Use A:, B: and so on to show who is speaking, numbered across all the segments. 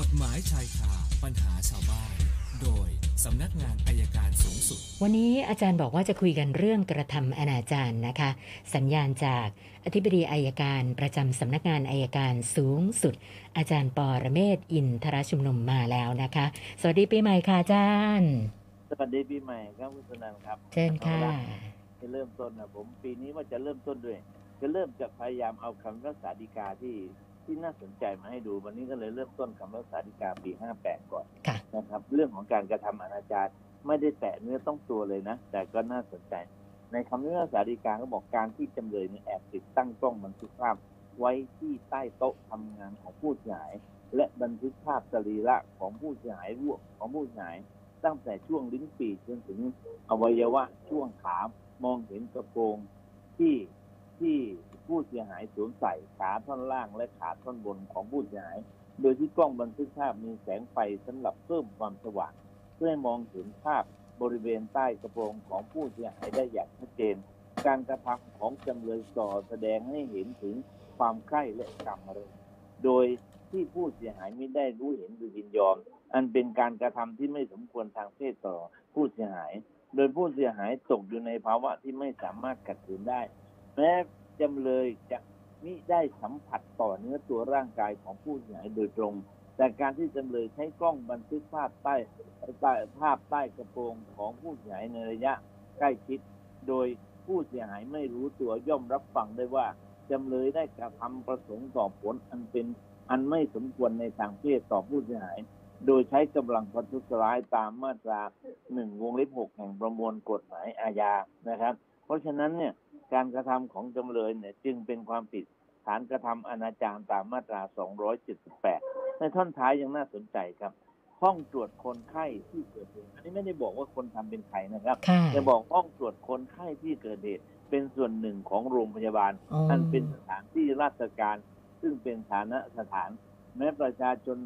A: กฎหมายชายคาปัญหาชาวบ้าน โดยสำนักงานอัยการสูงสุด
B: วันนี้อาจารย์บอกว่าจะคุยกันเรื่องกระทำอนาจารนะคะ สัญญาณจากอธิบดีอัยการประจำสำนักงานอัยการสูงสุด อาจารย์ปอระเมศวร์อินทรชุมนุมมาแล้วนะคะ สวัสดีปีใหม่ค่ะอาจารย์
C: สวัสดีปีใหม่ครับคุณสนันครับ
B: เชิญค่ะ
C: เอาลจะเริ่มต้นนะผมปีนี้ว่าจะเริ่มต้นด้วย จะเริ่มจากพยายามเอาคำพิพากษาฎีกาที่ ที่น่าสนใจมาให้ดู วันนี้ก็เลยเริ่มต้นคำรักษาฎีกาปี 58 ก่อน
B: ค่ะ
C: นะครับ เรื่องของการกระทำอนาจารไม่ได้แตะเนื้อต้องตัวเลยนะ แต่ก็น่าสนใจ ในคำพิพากษาฎีกาก็บอกการที่จำเลยเนี่ยแอบติดตั้งกล้องบันทึกภาพ ไว้ที่ใต้โต๊ะทำงานของผู้เสียหาย และบันทึกภาพสรีระของผู้เสียหายรวมของผู้เสียหาย ตั้งแต่ช่วงลิ้นปีจนถึงอวัยวะช่วงขามองเห็นกระโปรงที่ที่ ผู้เสียหายสวมใส่ขาท่อนล่างและขาท่อนบนของผู้เสียหาย โดยที่กล้องบันทึกภาพมีแสงไฟสำหรับเพิ่มความสว่าง เพื่อให้มองเห็นภาพบริเวณใต้กระโปรงของผู้เสียหายได้อย่างชัดเจน การกระทำของจำเลยส่อแสดงให้เห็นถึงความใคร่และกรรมอะไรโดยที่ผู้เสียหายไม่ได้รู้เห็นหรือยินยอม อันเป็นการกระทำที่ไม่สมควรทางเพศต่อผู้เสียหาย โดยผู้เสียหายตกอยู่ในภาวะที่ไม่สามารถขัดขืนได้ แม้ จำเลยจะมิได้สัมผัสต่อเนื้อตัวร่างกายของผู้เสียหายโดยตรง แต่การที่จำเลยใช้กล้องบันทึกภาพใต้ใต้ภาพใต้กระโปรงของผู้เสียหายในระยะใกล้ชิด โดยผู้เสียหายไม่รู้ตัวย่อมรับฟังได้ว่าจำเลยได้กระทำประสงค์ต่อผลอันเป็นอันไม่สมควรในทางเพศต่อผู้เสียหาย โดยใช้กำลังประทุษร้ายตามมาตราหนึ่งวงเล็บหกแห่งประมวลกฎหมายอาญานะครับ เพราะฉะนั้นเนี่ย การกระทำของจำเลยเนี่ย จึงเป็นความผิดฐานกระทำอนาจารตามมาตรา 278 ในท่อนท้ายยังน่าสนใจครับ ห้องตรวจคนไข้ที่เกิดเหตุ อันนี้ไม่ได้บอกว่าคนทำเป็นใครนะครับ
B: ค่ะ
C: จะบอกห้องตรวจคนไข้ที่เกิดเหตุ เป็นส่วนหนึ่งของโรงพยาบาล
B: อ๋อ
C: อันเป็นสถานที่ราชการ ซึ่งเป็นฐานะสถาน แม้ประชาชน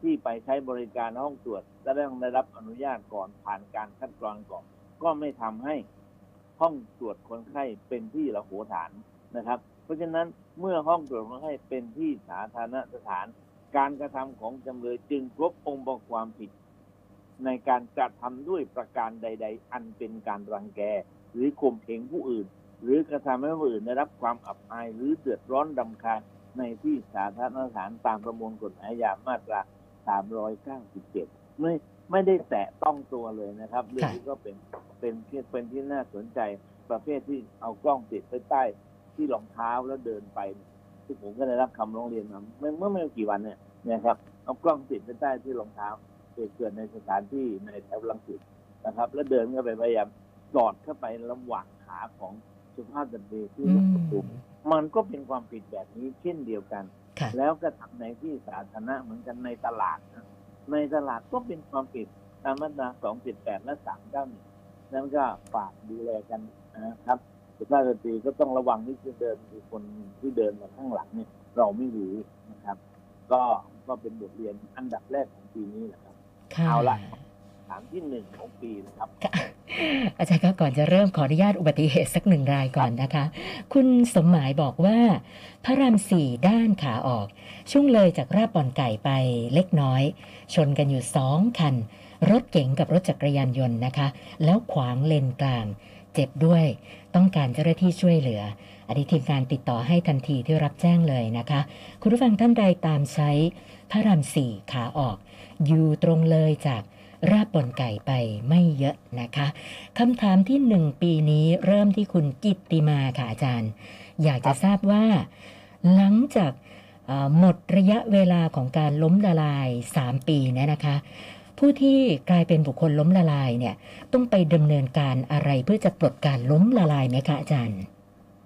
C: ที่ไปใช้บริการห้องตรวจและได้ได้รับอนุญาตก่อนผ่านการคัดกรองก่อนก็ไม่ทำให้ ห้องตรวจคนไข้เป็นที่ระโหฐานนะครับ เพราะฉะนั้นเมื่อห้องตรวจคนไข้เป็นที่สาธารณสถาน การกระทำของจำเลยจึงครบองค์ประกอบความผิด ในการกระทำด้วยประการใด ๆ อันเป็นการรังแก หรือข่มเหงผู้อื่น หรือกระทำให้ผู้อื่นได้รับความอับอายหรือเดือดร้อนดำคาญในที่สาธารณสถานตามประมวลกฎหมายอาญามาตรา 397ไม่ ไม่ได้แตะต้องตัวเลยนะครับเรื่องนี้ก็เป็นเป็นที่เป็นที่น่าสนใจประเภทที่เอากล้องติดไปใต้ที่รองเท้าแล้วเดินไปเนี่ยที่ผมก็ได้รับคำร้องเรียนมาเมื่อเมื่อไม่กี่วันเนี่ยนะครับเอากล้องติดไปใต้ที่รองเท้าเหตุเกิดในสถานที่ในแถวลังสิตนะครับ แล้วเดินเข้าไปพยายามสอดเข้าไประหว่างขาของสุภาพสตรีที่
B: อื
C: รถ
B: ม
C: ประตูมันก็เป็นความผิดแบบนี้เช่นเดียวกัน
B: ค่ะ
C: แล้วก็ทำในที่สาธารณะเหมือนกันในตลาดนะ ในตลาดก็เป็นความผิดตามมาตรา278 และ 391 นั้นก็ฝากดูแลกันนะครับสุภาพสตรีก็ต้องระวังที่จะเดินมีคนที่เดินมาข้างหลังเนี่ยเราไม่รู้นะครับ ก็ก็เป็นบทเรียนอันดับแรกของปีนี้แหละครับ
B: ค่ะ
C: เอาละามที่หนึ่งของปีนะครับ
B: อาจารย์ก็ก่อนจะเริ่มขออนุญาตอุบัติเหตุสักหนึ่งรายก่อนนะคะ คุณสมหมายบอกว่า พระรามสี่ด้านขาออก ช่วงเลยจากราบบอนไก่ไปเล็กน้อย ชนกันอยู่สองคัน รถเก๋งกับรถจักรยานยนต์นะคะ แล้วขวางเลนกลาง เจ็บด้วย ต้องการเจ้าหน้าที่ช่วยเหลืออันนี้ทีมงานติดต่อให้ทันทีที่รับแจ้งเลยนะคะ คุณผู้ฟังท่านใดตามใช้พระรามสี่ขาออก อยู่ตรงเลยจาก ราบบนไก่ไปไม่เยอะนะคะคำถามที่หนึ่งปีนี้เริ่มที่คุณกิตติมาค่ะอาจารย์ อยากจะทราบว่า หลังจากหมดระยะเวลาของการล้มละลาย 3 ปีเนี่ยนะคะ ผู้ที่กลายเป็นบุคคลล้มละลายเนี่ย ต้องไปดำเนินการอะไรเพื่อจะปลดการล้มละลายไหมคะอาจารย์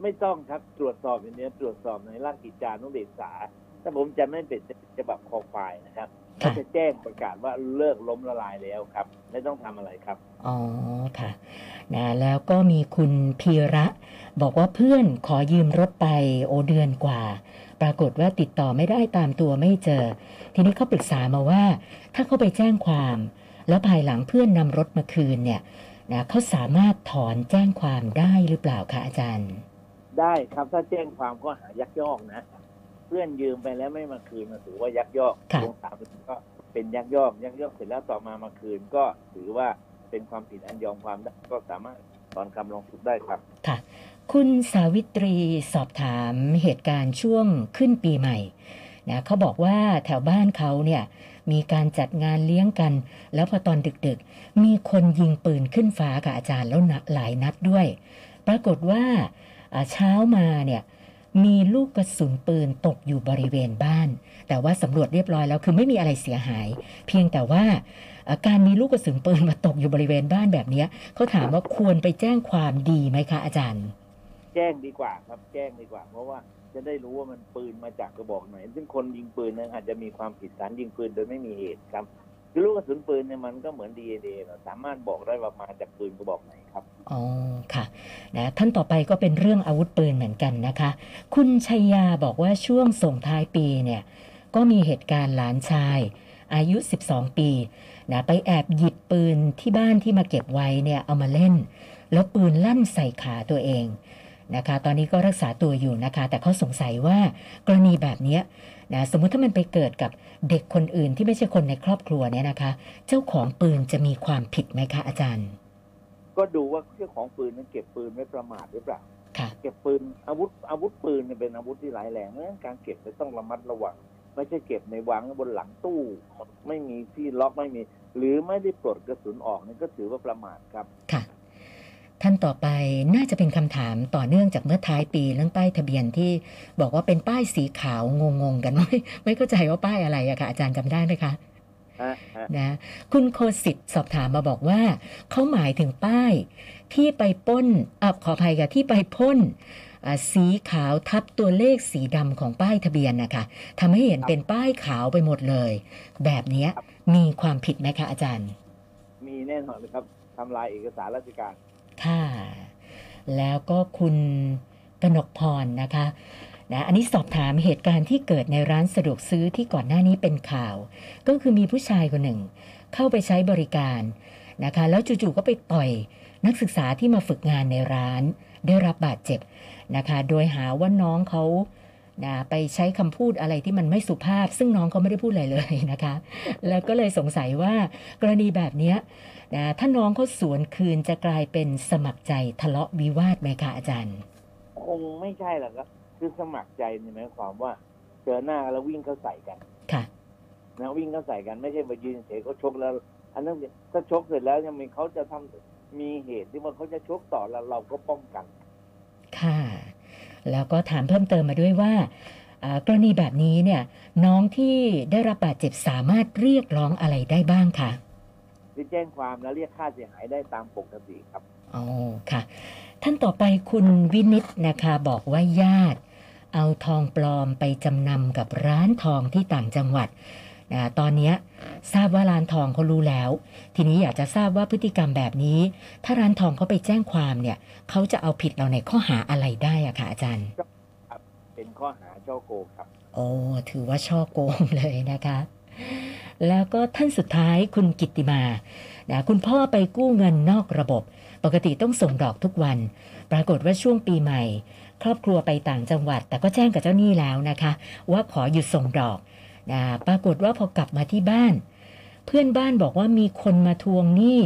C: ไม่ต้องครับตรวจสอบอย่างนี้ตรวจสอบในร่างกิจจารนุเบกษาถ้าผมจะไม่เป็นฉบับคอควายนะครับ ก็จะแจ้งประกาศว่าเลิกล้มละลายแล้วครับ ไม่ต้องทำอะไรครับ
B: อ๋อค่ะนะแล้วก็มีคุณพีระ บอกว่าเพื่อนขอยืมรถไปโอเดือนกว่า ปรากฏว่าติดต่อไม่ได้ตามตัวไม่เจอ ทีนี้เขาปรึกษามาว่า ถ้าเขาไปแจ้งความ แล้วภายหลังเพื่อนนำรถมาคืนเนี่ยนะเขาสามารถถอนแจ้งความได้หรือเปล่าคะอาจารย์
C: ได้ครับถ้าแจ้งความก็หายักยอกนะ เพื่อนยืมไปแล้วไม่มาคืนมันถือว่ายักยอก
B: ค่ะ
C: วงสามก็เป็นยักยอกยักยอกเสร็จแล้วต่อมามาคืน ก็ถือว่าเป็นความผิดอันยอมความได้ก็สามารถถอนคำร้องทุกข์ได้ครับ
B: ค่ะ คุณสาวิตรีสอบถามเหตุการณ์ช่วงขึ้นปีใหม่นะเขาบอกว่าแถวบ้านเขาเนี่ยมีการจัดงานเลี้ยงกัน แล้วพอตอนดึกๆ มีคนยิงปืนขึ้นฟ้ากับอาจารย์แล้วนะหลายนัดด้วย ปรากฏว่าอ่าเช้ามาเนี่ย มีลูกกระสุนปืนตกอยู่บริเวณบ้าน แต่ว่าสำรวจเรียบร้อยแล้วคือไม่มีอะไรเสียหาย เพียงแต่ว่าการมีลูกกระสุนปืนมาตกอยู่บริเวณบ้านแบบนี้เขาถามว่าควรไปแจ้งความดีไหมคะอาจารย์
C: แจ้งดีกว่าครับแจ้งดีกว่า เพราะว่าจะได้รู้ว่ามันปืนมาจากกระบอกไหนซึ่งคนยิงปืนนั้นอาจจะมีความผิดฐานยิงปืนโดยไม่มีเหตุครับ คือลูกกระสุนปืนเนี่ยมันก็เหมือนดีเอเราสามารถบอกได้ว่ามาจากปืนกระบอกไหนครับ
B: อ๋อค่ะนะท่านต่อไปก็เป็นเรื่องอาวุธปืนเหมือนกันนะคะ คุณชัยยาบอกว่าช่วงส่งท้ายปีเนี่ยก็มีเหตุการณ์หลานชาย อายุ 12 ปีนะไปแอบหยิบปืนที่บ้านที่มาเก็บไว้เนี่ยเอามาเล่น แล้วปืนลั่นใส่ขาตัวเอง นะคะ ตอนนี้ก็รักษาตัวอยู่นะคะ แต่เขาสงสัยว่ากรณีแบบเนี้ยนะสมมุติถ้ามันไปเกิดกับเด็กคนอื่นที่ไม่ใช่คนในครอบครัวเนี่ยนะคะ เจ้าของปืนจะมีความผิดไหมคะอาจารย์
C: ก็ดูว่าเจ้าของปืนนั้นเก็บปืนไว้ประมาทหรือเปล่า
B: ค่ะ
C: เก็บปืนอาวุธอาวุธปืนเนี่ยเป็นอาวุธที่ร้ายแรงเพราะฉะนั้นการเก็บจะต้องระมัดระวังไม่ใช่เก็บในวางไว้บนหลังตู้ ไม่มีที่ล็อกไม่มี หรือไม่ได้ปลดกระสุนออกนี่ก็ถือว่าประมาทครับ
B: ค่ะ ท่านต่อไปน่าจะเป็นคำถามต่อเนื่องจากเมื่อท้ายปีเรื่องป้ายทะเบียนที่บอกว่าเป็นป้ายสีขาวงงๆกันไม่ไม่เข้าใจว่าป้ายอะไรอะค่ะอาจารย์จำได้ไหมคะ
C: ฮะฮะ
B: นะคุณโคสิตสอบถามมาบอกว่าเขาหมายถึงป้ายที่ไปปล้นอะขออภัยค่ะที่ไปพ่นอะสีขาวทับตัวเลขสีดำของป้ายทะเบียนนะคะทำให้เห็นเป็นป้ายขาวไปหมดเลย แบบเนี้ยมีความผิดไหมคะอาจารย์
C: มีแน่นอนเลยครับทำลายเอกสารราชการ
B: ค่ะ แล้วก็คุณกนกพรนะคะนะอันนี้สอบถามเหตุการณ์ที่เกิดในร้านสะดวกซื้อที่ก่อนหน้านี้เป็นข่าว ก็คือมีผู้ชายคนหนึ่ง เข้าไปใช้บริการนะคะ แล้วจู่ๆก็ไปต่อยนักศึกษาที่มาฝึกงานในร้าน ได้รับบาดเจ็บนะคะ โดยหาว่าน้องเขา นะไปใช้คำพูดอะไรที่มันไม่สุภาพ ซึ่งน้องเขาไม่ได้พูดอะไรเลยนะคะ แล้วก็เลยสงสัยว่ากรณีแบบเนี้ยนะถ้าน้องเขาสวนคืนจะกลายเป็นสมัครใจทะเลาะวิวาทไหมคะอาจารย์
C: คงไม่ใช่หรอกครับ คือสมัครใจเนี่ยหมายความว่าเจอหน้าแล้ววิ่งเข้าใส่กัน
B: ค่ะ
C: นะวิ่งเข้าใส่กันไม่ใช่มายืนเฉยเขาชกแล้ว อันนั้นเนี่ยถ้าชกเสร็จแล้วยังมีเขาจะทำมีเหตุที่ว่าเขาจะชกต่อแล้วเราก็ป้องกัน
B: ค่ะ แล้วก็ถามเพิ่มเติมมาด้วยว่าอ่ากรณีแบบนี้เนี่ยน้องที่ได้รับบาดเจ็บสามารถเรียกร้องอะไรได้บ้างคะ
C: ที่แจ้งความแล้วเรียกค่าเสียหายได้ตามปกติครับ
B: อ๋อค่ะ ท่านต่อไปคุณวินิตนะคะบอกว่าญาติ เอาทองปลอมไปจำนำกับร้านทองที่ต่างจังหวัด นะตอนเนี้ยทราบว่าร้านทองเขารู้แล้ว ทีนี้อยากจะทราบว่าพฤติกรรมแบบนี้ ถ้าร้านทองเขาไปแจ้งความเนี่ยเขาจะเอาผิดเราในข้อหาอะไรได้อะคะอาจารย์
C: เป็นข้อหาช่อโกงครับ
B: โอ้ถือว่าช่อโกงเลยนะคะ แล้วก็ท่านสุดท้ายคุณกิตติมานะคุณพ่อไปกู้เงินนอกระบบ ปกติต้องส่งดอกทุกวัน ปรากฏว่าช่วงปีใหม่ ครอบครัวไปต่างจังหวัด แต่ก็แจ้งกับเจ้าหนี้แล้วนะคะ ว่าขอหยุดส่งดอก ปรากฏว่าพอกลับมาที่บ้าน เพื่อนบ้านบอกว่ามีคนมาทวงหนี้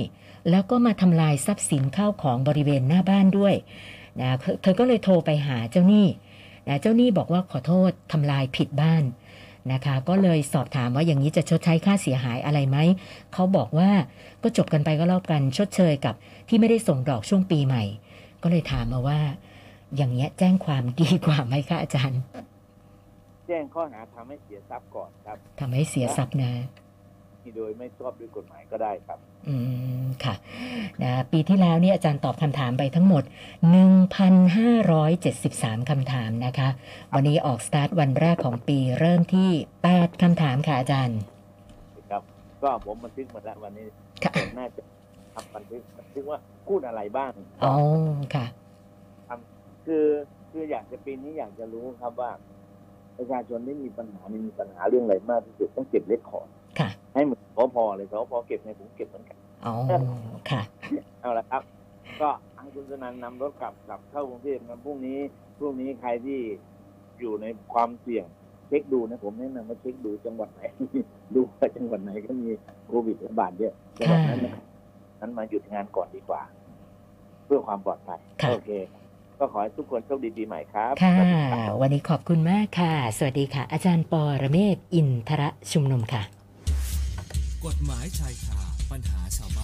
B: แล้วก็มาทำลายทรัพย์สินข้าวของบริเวณหน้าบ้านด้วยนะเธอเธอก็เลยโทรไปหาเจ้าหนี้นะเจ้าหนี้บอกว่าขอโทษทำลายผิดบ้านนะคะ ก็เลยสอบถามว่าอย่างนี้จะชดใช้ค่าเสียหายอะไรไหม เขาบอกว่าก็จบกันไปก็รอบกันชดเชยกับที่ไม่ได้ส่งดอกช่วงปีใหม่ ก็เลยถามมาว่า อย่างเงี้ยแจ้งความดีกว่าไหมคะอาจารย์
C: แจ้งข้อหาทำให้เสียทรัพย์ก่อนครับ
B: ทำให้เสียทรัพย์นะ
C: ที่โดยไม่ชอบด้วยกฎหมายก็ได้ครับ
B: อืมค่ะนะปีที่แล้วเนี่ยอาจารย์ตอบคำถามไปทั้งหมด 1,573 คำถามนะคะ วันนี้ออกสตาร์ทวันแรกของปีเริ่มที่ 8 คำถามค่ะอาจารย์
C: ครับ ก็ผมบันทึกหมดแล้ววันนี้
B: ค่ะ
C: ผมน่าจะทำบันทึกบันทึกว่าพูดอะไรบ้าง
B: อ๋อ ค่ะ
C: คือคืออยากจะปีนี้อยากจะรู้ครับว่า ประชาชนที่มีปัญหานี่มีปัญหาเรื่องอะไรมากที่สุดต้องเก็บเลขคอร์ด
B: ค่ะ
C: ให้เหมือนสพเลยสพเก็บในผมเก็บเหมือนกัน
B: อ๋อค่ะ
C: เอาละครับ ก็ให้คุณสนันนำรถกลับกลับเข้ากรุงเทพนะพรุ่งนี้พรุ่งนี้ใครที่อยู่ในความเสี่ยงเช็คดูนะผมแนะนำว่าเช็คดูจังหวัดไหน ดูว่าจังหวัดไหนก็มีโควิดระบาดเยอะจังหวัดนั้นนะนั้นมาหยุดงานก่อนดีกว่า เพื่อความปลอดภัย
B: ค่ะ
C: โอเค ก็ขอให้ทุกคนโชคดีปีใหม่ครับ
B: ค่ะ
C: สวัสดีครับ
B: วันนี้ขอบคุณมากค่ะ สวัสดีค่ะ อาจารย์ปอระเมศวร์อินทระชุมนุมค่ะ
A: กฎหมายชายคาปัญหาชาวบ้าน